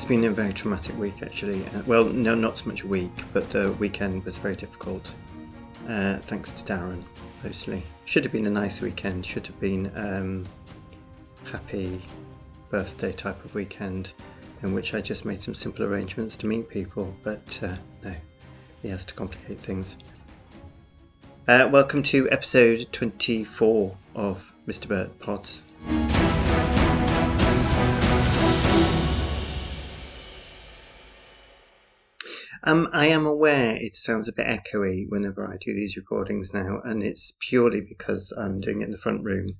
It's been a very traumatic week, actually. Uh, well, no, not so much week, but the weekend was very difficult. Uh, thanks to Darren, mostly. Should have been a nice weekend. Should have been um, happy birthday type of weekend, in which I just made some simple arrangements to meet people. But uh, no, he has to complicate things. Uh, welcome to episode 24 of Mr. Burt Pods. Um, I am aware it sounds a bit echoey whenever I do these recordings now, and it's purely because I'm doing it in the front room,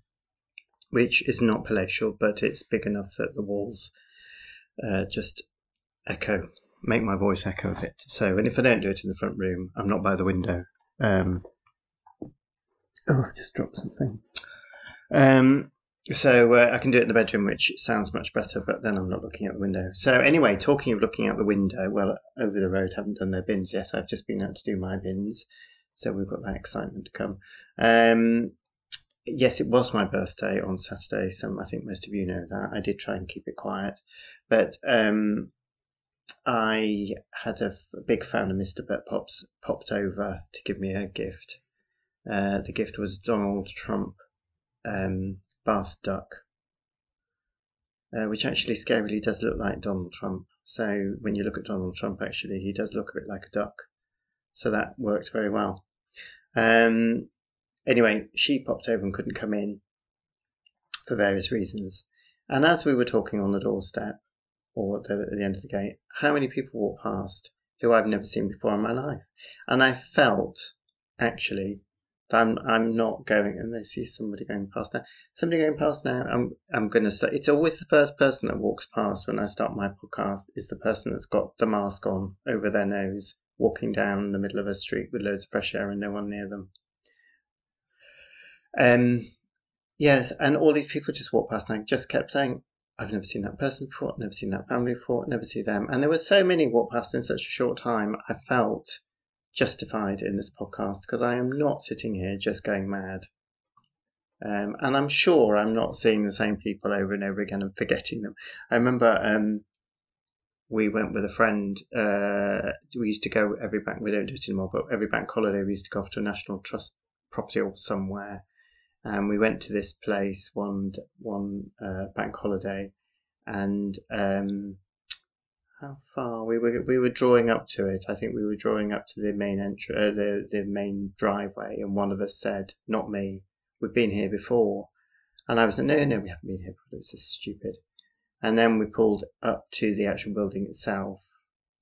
which is not palatial, but it's big enough that the walls uh, just echo, make my voice echo a bit. So, and if I don't do it in the front room, I'm not by the window. Um, oh, I've just dropped something. Um, so uh, I can do it in the bedroom, which sounds much better, but then I'm not looking out the window. So anyway, talking of looking out the window, well, over the road haven't done their bins yet. I've just been out to do my bins, so we've got that excitement to come. Um, yes, it was my birthday on Saturday. so I think most of you know that. I did try and keep it quiet, but um, I had a, big fan of Mr. Bert Pops popped over to give me a gift. Uh, the gift was Donald Trump. Um, Bath duck, uh, which actually scarily does look like Donald Trump. So when you look at Donald Trump, actually, he does look a bit like a duck. So that worked very well. Um, anyway, she popped over and couldn't come in for various reasons. And as we were talking on the doorstep, or at the, at the end of the gate, how many people walked past who I've never seen before in my life? And I felt actually I'm I'm not going, and they see somebody going past now. Somebody going past now. I'm I'm going to start. It's always the first person that walks past when I start my podcast is the person that's got the mask on over their nose, walking down the middle of a street with loads of fresh air and no one near them. Um, yes, and all these people just walked past, and I just kept saying, I've never seen that person before, never seen that family before, never see them. And there were so many walk past in such a short time. I felt justified in this podcast because I am not sitting here just going mad. Um, and I'm sure I'm not seeing the same people over and over again and forgetting them. I remember um, we went with a friend. Uh, we used to go every bank. We don't do it anymore, but every bank holiday we used to go off to a National Trust property or somewhere. And we went to this place one one uh, bank holiday, and um, how far we were we were drawing up to it. I think we were drawing up to the main entry, uh, the the main driveway, and one of us said, "Not me. We've been here before." And I was like, "No, no, we haven't been here before. It's just stupid." And then we pulled up to the actual building itself,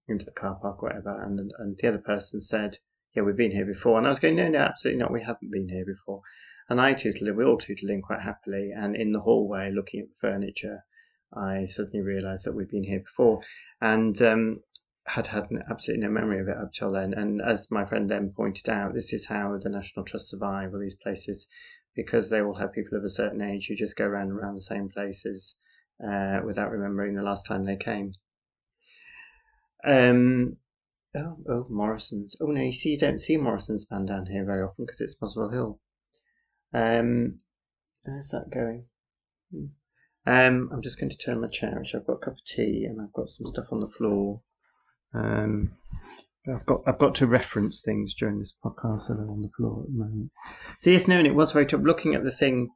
into the car park, whatever. And and the other person said, "Yeah, we've been here before." And I was going, "No, no, absolutely not. We haven't been here before." And I tootled in. We all tootled in quite happily. And in the hallway, looking at the furniture, I suddenly realised that we'd been here before and um, had had absolutely no memory of it up till then. And as my friend then pointed out, this is how the National Trust survive all these places because they all have people of a certain age who just go around around the same places uh, without remembering the last time they came. Um, oh, oh, Morrison's. Oh no, you see, you don't see Morrison's band down here very often because it's Muswell Hill. Um, how's that going? Um, I'm just going to turn my chair, which I've got a cup of tea and I've got some stuff on the floor. Um, I've got I've got to reference things during this podcast that are on the floor at the moment. So yes, no, and it was very tough. Looking at the thing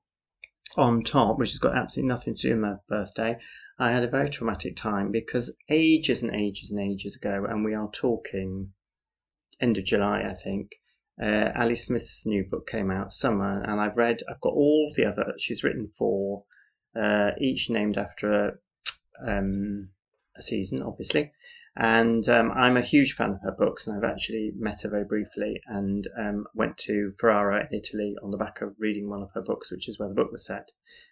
on top, which has got absolutely nothing to do with my birthday, I had a very traumatic time because ages and ages and ages ago, and we are talking end of July, I think. Uh, Ali Smith's new book came out, Summer, and I've read. I've got all the other. She's written four uh, each named after a, um, a season, obviously. And um, I'm a huge fan of her books, and I've actually met her very briefly and um, went to Ferrara in Italy on the back of reading one of her books, which is where the book was set,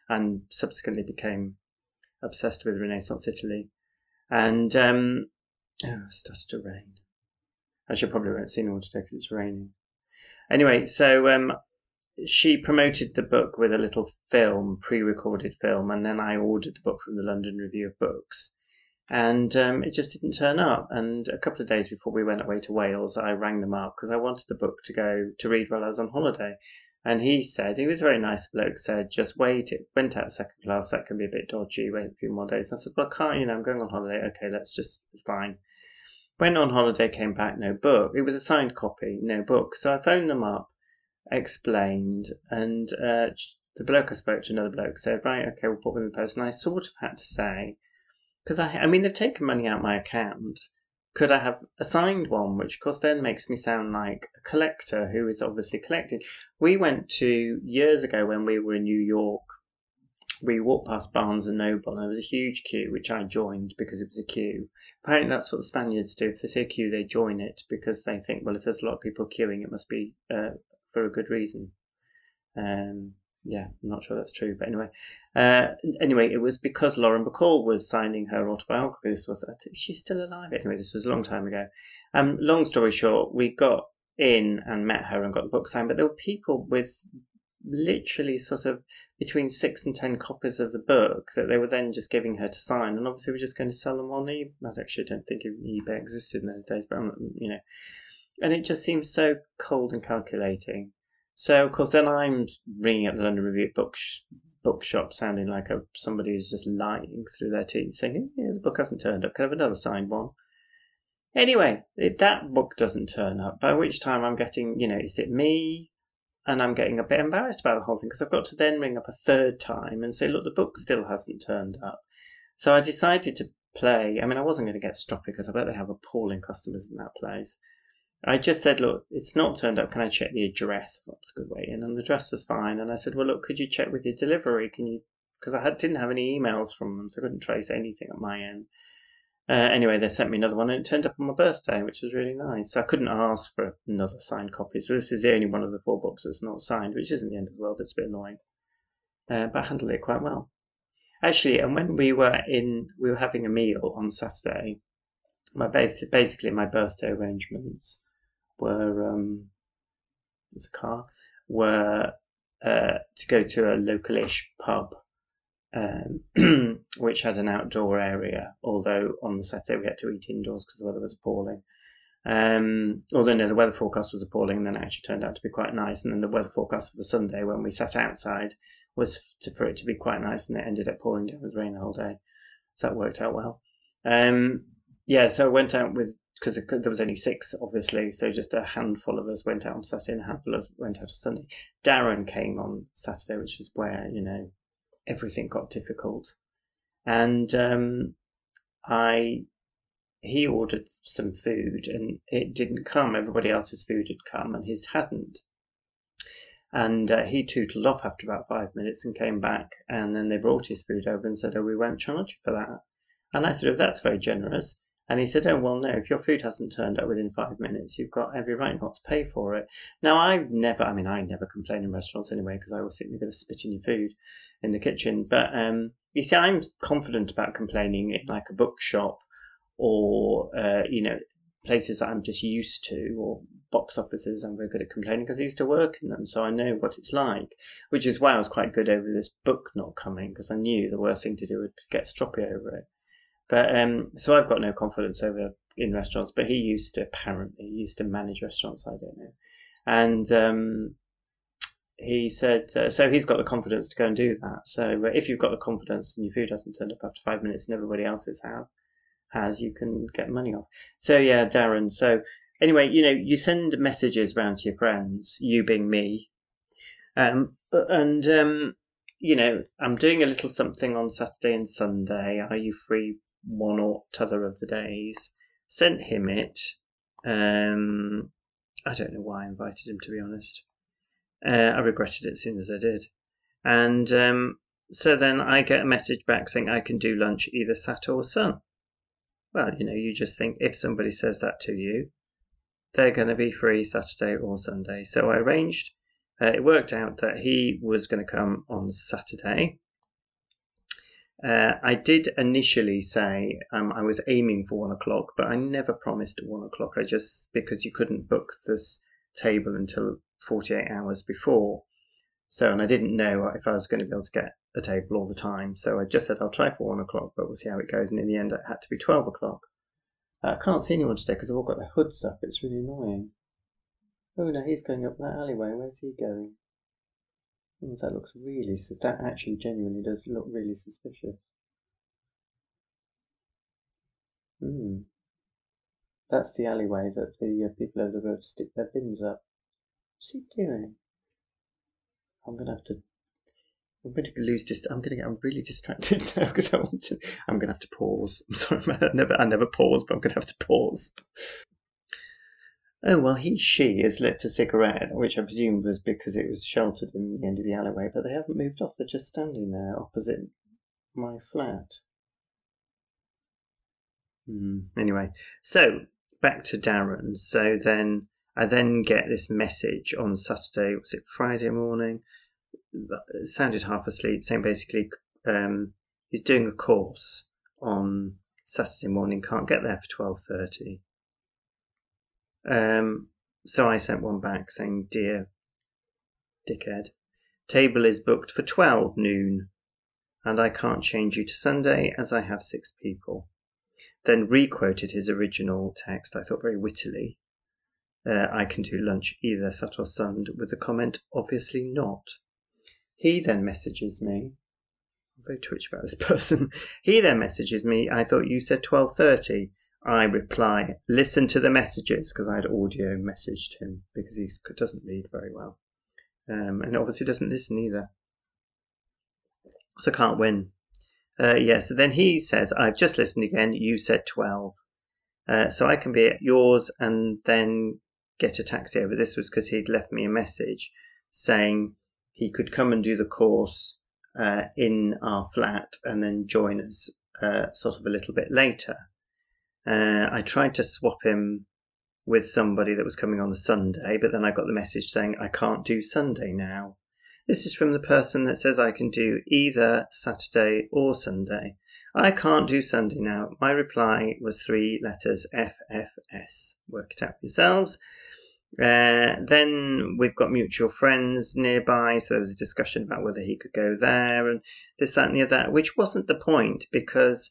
and subsequently became obsessed with Renaissance Italy. And um, oh, it started to rain. I should probably won't see all today because it's raining. Anyway, so um, she promoted the book with a little film, pre-recorded film, and then I ordered the book from the London Review of Books, and um, it just didn't turn up. And a couple of days before we went away to Wales, I rang them up because I wanted the book to go to read while I was on holiday, And he said, he was a very nice bloke, said, just wait. It went out second class. That can be a bit dodgy. Wait a few more days. And I said, well, I can't, you know, I'm going on holiday. Okay, let's just, fine. Went on holiday, came back, no book. It was a signed copy, no book. So I phoned them up, explained, and uh, the bloke I spoke to, another bloke, said, right, okay, we'll put them in the post. And I sort of had to say, because I, I mean, they've taken money out my account could I have assigned one, which of course then makes me sound like a collector who is obviously collecting. We went to years ago when we were in New York. We walked past Barnes and Noble, and there was a huge queue, which I joined because it was a queue. Apparently, that's what the Spaniards do. If they see a queue, they join it because they think, well, if there's a lot of people queuing, it must be uh, for a good reason. Um, yeah, I'm not sure that's true, but anyway, uh, anyway, it was because Lauren Bacall was signing her autobiography. This was she's still alive. Anyway, this was a long time ago. Um, long story short, we got in and met her and got the book signed, but there were people with literally sort of between six and ten copies of the book that they were then just giving her to sign, and obviously we're just going to sell them on eBay. I actually don't think eBay existed in those days, but I'm, you know, and it just seems so cold and calculating. So of course, then I'm ringing up the London Review book bookshop, sounding like a, somebody who's just lying through their teeth, saying, yeah, "The book hasn't turned up. Can I have another signed one?" Anyway, it, that book doesn't turn up. By which time I'm getting, you know, is it me? And I'm getting a bit embarrassed about the whole thing because I've got to then ring up a third time and say, "Look, the book still hasn't turned up." So I decided to play. I mean, I wasn't going to get stroppy because I bet they have appalling customers in that place. I just said, look, it's not turned up. Can I check the address? That a good way. And the address was fine. And I said, well, look, could you check with your delivery? Can you, because I had, didn't have any emails from them, so I couldn't trace anything at my end. Uh, anyway, they sent me another one and it turned up on my birthday, which was really nice. So I couldn't ask for another signed copy. So this is the only one of the four books that's not signed, which isn't the end of the world. It's a bit annoying. Uh, but I handled it quite well. Actually, and when we were in, we were having a meal on Saturday, my basically my birthday arrangements were um, there's a car were uh, to go to a localish pub um, which had an outdoor area although on the Saturday we had to eat indoors because the weather was appalling. Um, although no the weather forecast was appalling and then it actually turned out to be quite nice and then the weather forecast for the Sunday when we sat outside was to, for it to be quite nice and it ended up pouring down with rain the whole day. So that worked out well. Um, yeah so I went out with because there was only six, obviously, so just a handful of us went out on Saturday and a handful of us went out on Sunday. Darren came on Saturday, which is where, you know, everything got difficult. And um, I, he ordered some food and it didn't come. Everybody else's food had come and his hadn't. And uh, he tootled off after about five minutes and came back. And then they brought his food over and said, Oh, we won't charge you for that. And I said, Oh, that's very generous. And he said, Oh, well, no, if your food hasn't turned up within five minutes, you've got every right not to pay for it. Now, I've never, I mean, I never complain in restaurants anyway, because I always think they're going to spit in your food in the kitchen. But um, you see, I'm confident about complaining in like a bookshop or, uh, you know, places that I'm just used to or box offices. I'm very good at complaining because I used to work in them, so I know what it's like. Which is why I was quite good over this book not coming because I knew the worst thing to do would get stroppy over it. But um, so I've got no confidence over in restaurants. But he used to apparently used to manage restaurants. I don't know, and um, he said uh, so he's got the confidence to go and do that. So if you've got the confidence and your food hasn't turned up after five minutes and everybody else's have has, you can get money off. So yeah, Darren. So anyway, you know, you send messages around to your friends, you being me, um, and um, you know, I'm doing a little something on Saturday and Sunday. Are you free one or t'other of the days. Sent him it. Um, I don't know why I invited him, to be honest. Uh, I regretted it as soon as I did. And um, so then I get a message back saying I can do lunch either Sat or Sun. Well, you know, you just think if somebody says that to you, they're going to be free Saturday or Sunday. So I arranged, uh, it worked out that he was going to come on Saturday uh, I did initially say um, I was aiming for one o'clock, but I never promised one o'clock. I just because you couldn't book this table until 48 hours before. So, and I didn't know if I was going to be able to get a table all the time. So I just said I'll try for one o'clock, but we'll see how it goes. And in the end, it had to be 12 o'clock. Uh, I can't see anyone today because they've all got their hoods up. It's really annoying. Oh no, he's going up that alleyway. Where's he going? Oh, that looks really, that actually genuinely does look really suspicious. Hmm. That's the alleyway that the uh, people over the road stick their bins up. What's he doing? I'm gonna have to. I'm to lose just. I'm to get. I'm really distracted now because I want to. I'm going to have to pause. I'm sorry, I never. I never pause, but I'm going to have to pause. Oh well, he she has lit a cigarette, which I presume was because it was sheltered in the end of the alleyway. But they haven't moved off; they're just standing there opposite my flat. Hmm. Anyway, so back to Darren. So then I then get this message on Saturday. Was it Friday morning? Sounded half asleep, saying basically um, he's doing a course on Saturday morning. Can't get there for twelve thirty. Um, so I sent one back saying, Dear dickhead, table is booked for 12 noon, and I can't change you to Sunday as I have six people. Then requoted his original text, I thought very wittily. Uh, I can do lunch either Sat or Sund, with the comment, obviously not. He then messages me. I'm very twitchy about this person. He then messages me, I thought you said 12.30. I reply, listen to the messages, because I had audio messaged him because he doesn't read very well. Um, and obviously doesn't listen either. So can't win. Uh, yes, yeah, so then he says, I've just listened again. You said 12. Uh, so I can be at yours and then get a taxi over. This was because he'd left me a message saying he could come and do the course uh, in our flat and then join us uh, sort of a little bit later. Uh, I tried to swap him with somebody that was coming on a Sunday, but then I got the message saying I can't do Sunday now. This is from the person that says I can do either Saturday or Sunday. I can't do Sunday now. My reply was three letters FFS. Work it out yourselves. Uh, then we've got mutual friends nearby, so there was a discussion about whether he could go there and this, that, and the other, which wasn't the point because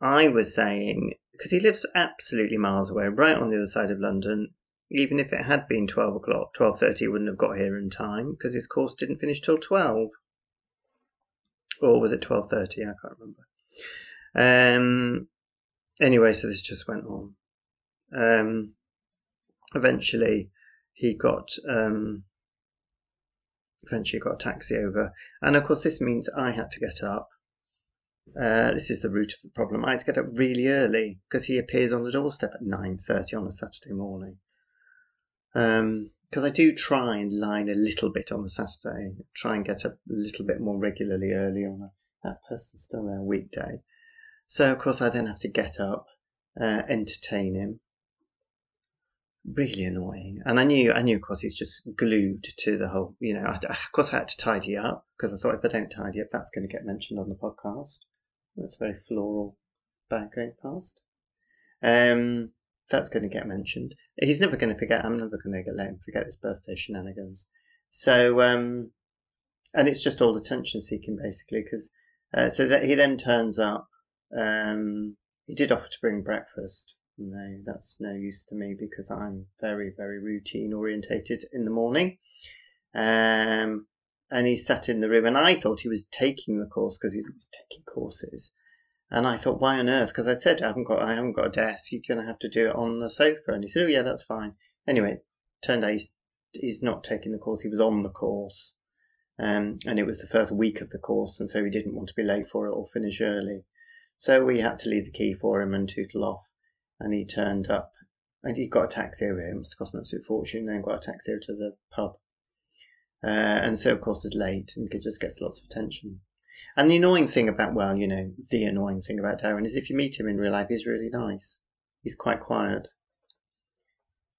I was saying because he lives absolutely miles away, right on the other side of London. Even if it had been twelve o'clock, twelve thirty, he wouldn't have got here in time because his course didn't finish till twelve, or was it twelve thirty? I can't remember. Um. Anyway, so this just went on. Um. Eventually, he got um. Eventually, got a taxi over, and of course, this means I had to get up uh, this is the root of the problem. I had to get up really early because he appears on the doorstep at 9.30 on a Saturday morning. Because um, I do try and line a little bit on a Saturday, try and get up a little bit more regularly early on a, that person's still there weekday. So, of course, I then have to get up, uh, entertain him. Really annoying. And I knew, I knew, of course, he's just glued to the whole, you know, I, of course I had to tidy up because I thought if I don't tidy up, that's going to get mentioned on the podcast. That's very floral bag going past. Um, that's going to get mentioned. He's never going to forget. I'm never going to let him forget his birthday shenanigans. So, um, and it's just all attention seeking basically because uh, so that he then turns up. Um, he did offer to bring breakfast. No, that's no use to me because I'm very, very routine orientated in the morning. Um, and he sat in the room, and I thought he was taking the course because he's always taking courses. And I thought, why on earth? Because I said I haven't got, I haven't got a desk. You're going to have to do it on the sofa. And he said, oh yeah, that's fine. Anyway, turned out he's he's not taking the course. He was on the course, um, and it was the first week of the course, and so he didn't want to be late for it or finish early. So we had to leave the key for him and tootle off. And he turned up, and he got a taxi over here. It must have cost an absolute fortune. Then got a taxi over to the pub uh, and so, of course, is late and could just gets lots of attention. And the annoying thing about, well, you know, the annoying thing about Darren is if you meet him in real life, he's really nice. He's quite quiet.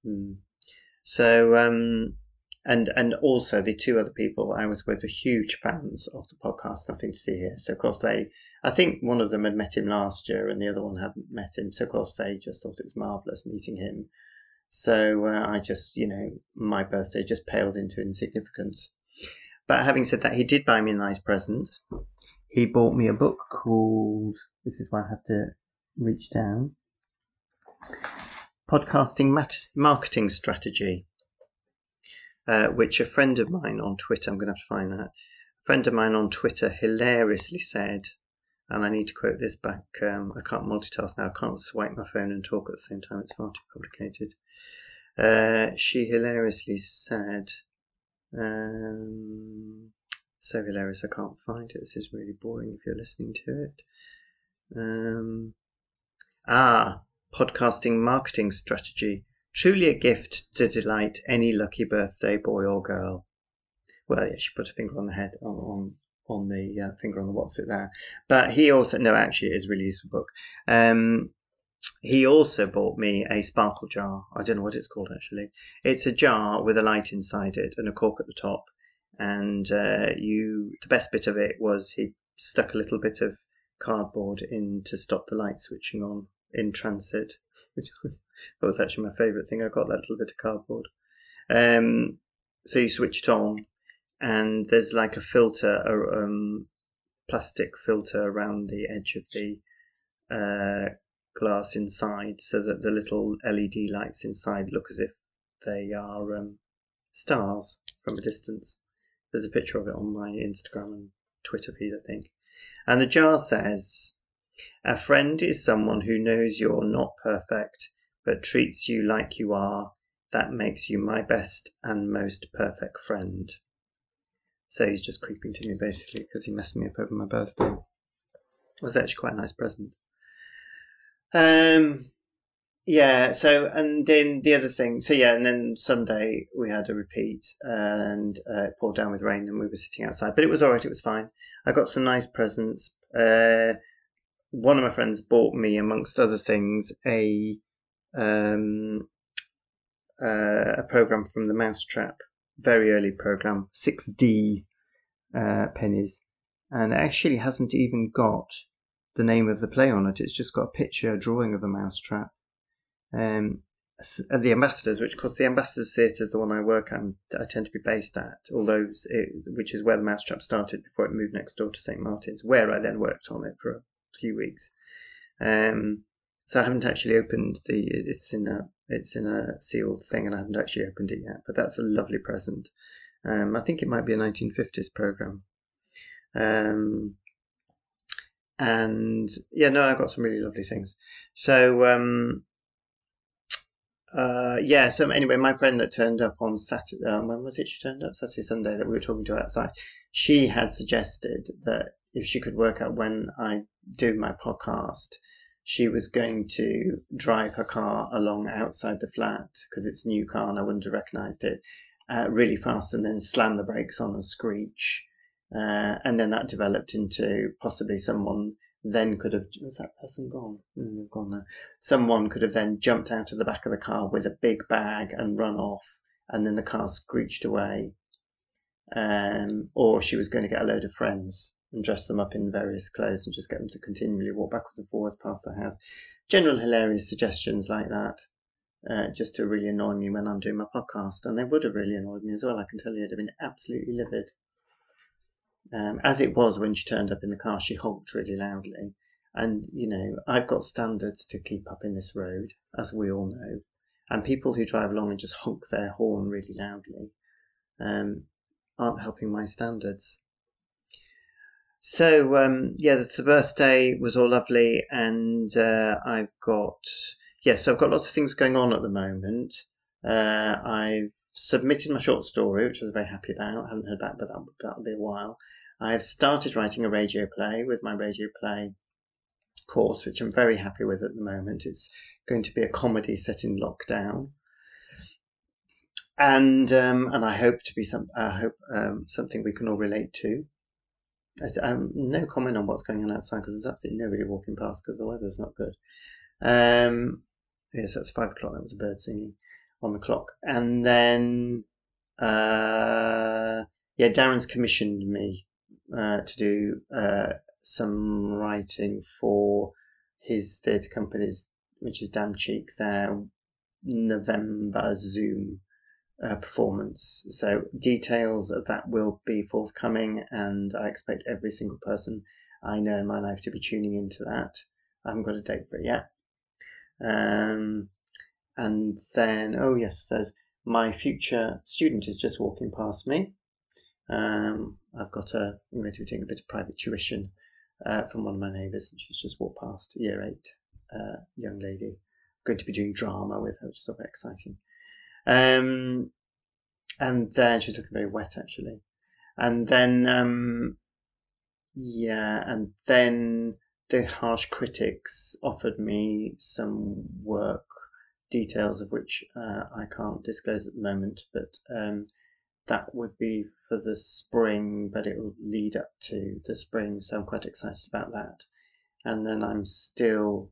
Hmm. So, um, and and also the two other people I was with were huge fans of the podcast. Nothing to see here. So of course they, I think one of them had met him last year, and the other one hadn't met him. So of course they just thought it was marvelous meeting him. So uh, I just, you know, my birthday just paled into insignificance. But having said that, he did buy me a nice present. He bought me a book called, this is why I have to reach down, Podcasting Marketing Strategy. uh, which a friend of mine on Twitter, I'm going to have to find that, a friend of mine on Twitter hilariously said, and I need to quote this back, um, I can't multitask now, I can't swipe my phone and talk at the same time, it's far too complicated. Uh, she hilariously said, um, so hilarious I can't find it. This is really boring if you're listening to it. Um, ah, podcasting marketing strategy. Truly a gift to delight any lucky birthday boy or girl. Well, yeah, she put a finger on the head on on, on the uh, finger on the what's it there. But he also no, actually, it is a really useful book. Um, he also bought me a sparkle jar. I don't know what it's called actually. It's a jar with a light inside it and a cork at the top. And uh, you, the best bit of it was he stuck a little bit of cardboard in to stop the light switching on in transit. that was actually my favourite thing. I got that little bit of cardboard. Um, so you switch it on, and there's like a filter, a um, plastic filter around the edge of the uh, glass inside, so that the little LED lights inside look as if they are um, stars from a distance. There's a picture of it on my Instagram and Twitter feed, I think. And the jar says, A friend is someone who knows you're not perfect, but treats you like you are. That makes you my best and most perfect friend. So he's just creeping to me basically because he messed me up over my birthday. It was actually quite a nice present. Um, yeah. So and then the other thing. So yeah, and then Sunday we had a repeat, and uh, it poured down with rain, and we were sitting outside, but it was alright. It was fine. I got some nice presents. Uh, one of my friends bought me, amongst other things, a um, uh, a program from the Mousetrap, very early program, 6D uh, pennies, and it actually hasn't even got the name of the play on it. It's just got a picture, a drawing of a mousetrap. Um, the Ambassadors, which of course the Ambassadors Theatre is the one I work at, I tend to be based at, although it, which is where the Mousetrap started before it moved next door to St Martin's, where I then worked on it for a few weeks. Um, so I haven't actually opened the. It's in a it's in a sealed thing, and I haven't actually opened it yet. But that's a lovely present. Um, I think it might be a 1950s program. Um, and yeah, no, I got some really lovely things. So um, uh, yeah, so anyway, my friend that turned up on Saturday, um, when was it she turned up? Saturday, Sunday, that we were talking to outside, she had suggested that if she could work out when I do my podcast, she was going to drive her car along outside the flat because it's a new car and I wouldn't have recognised it uh, really fast and then slam the brakes on and screech uh, and then that developed into possibly someone then could have was that person gone? Mm, gone now. Someone could have then jumped out of the back of the car with a big bag and run off, and then the car screeched away. Um, or she was going to get a load of friends and dress them up in various clothes and just get them to continually walk backwards and forwards past the house. General hilarious suggestions like that, uh, just to really annoy me when I'm doing my podcast, and they would have really annoyed me as well. I can tell you, I'd have been absolutely livid. Um, as it was when she turned up in the car, she honked really loudly. And, you know, I've got standards to keep up in this road, as we all know. And people who drive along and just honk their horn really loudly um, aren't helping my standards. So, um, yeah, the, birthday was all lovely. And uh, I've got, yes, yeah, so I've got lots of things going on at the moment. Uh, I've submitted my short story, which I was very happy about. I haven't heard back, but that, that'll be a while. I have started writing a radio play with my radio play course, which I'm very happy with at the moment. It's going to be a comedy set in lockdown, and um, and I hope to be some. I hope um, something we can all relate to. I, um, no comment on what's going on outside because there's absolutely nobody walking past because the weather's not good. Um, yes, that's five o'clock. That was a bird singing on the clock, and then uh, yeah, Darren's commissioned me uh, to do uh, some writing for his theatre companies, which is Damn Cheek, their November Zoom uh, performance. So details of that will be forthcoming, and I expect every single person I know in my life to be tuning into that. I haven't got a date for it yet. Um, and then, oh yes, there's my future student is just walking past me. Um, I've got a, I'm going to be doing a bit of private tuition uh, from one of my neighbours, and she's just walked past, year eight uh, young lady. I'm going to be doing drama with her, which is very exciting. Um, and then she's looking very wet, actually. And then, um, yeah, and then the harsh critics offered me some work, details of which uh, I can't disclose at the moment, but um, that would be for the spring, but it will lead up to the spring, so I'm quite excited about that. And then I'm still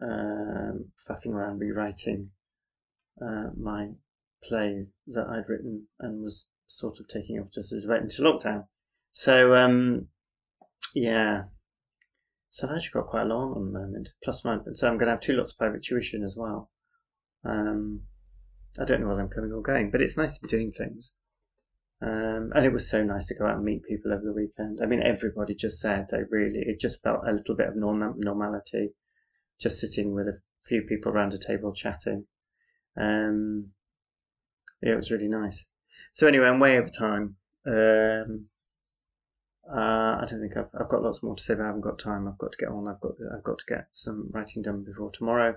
um, faffing around rewriting uh, my play that I'd written and was sort of taking off just as we went into lockdown. So um, yeah, so I've actually got quite a lot on at the moment. Plus, my, so I'm going to have two lots of private tuition as well. Um, I don't know whether I'm coming or going, but it's nice to be doing things. Um, and it was so nice to go out and meet people over the weekend. I mean, everybody just said they really, it just felt a little bit of norm- normality, just sitting with a few people around a table chatting. Um, yeah, it was really nice. So anyway, I'm way over time. Um, uh, I don't think I've, I've got lots more to say, but I haven't got time. I've got to get on. I've got I've got to get some writing done before tomorrow.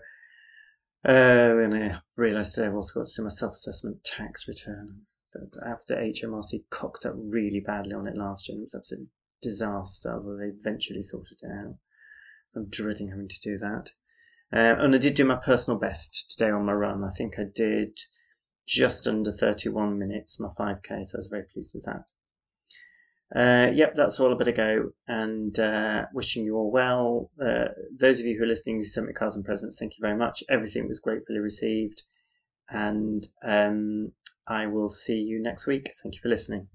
Uh, and I realised today I've also got to do my self-assessment tax return. After HMRC cocked up really badly on it last year, it was absolute disaster. Although they eventually sorted it out. I'm dreading having to do that. Uh, and I did do my personal best today on my run. I think I did just under 31 minutes, my 5k, so I was very pleased with that. Uh, yep, that's all a bit ago, and uh, wishing you all well. Uh, those of you who are listening who sent me cards and presents, thank you very much. Everything was gratefully received, and um, I will see you next week. Thank you for listening.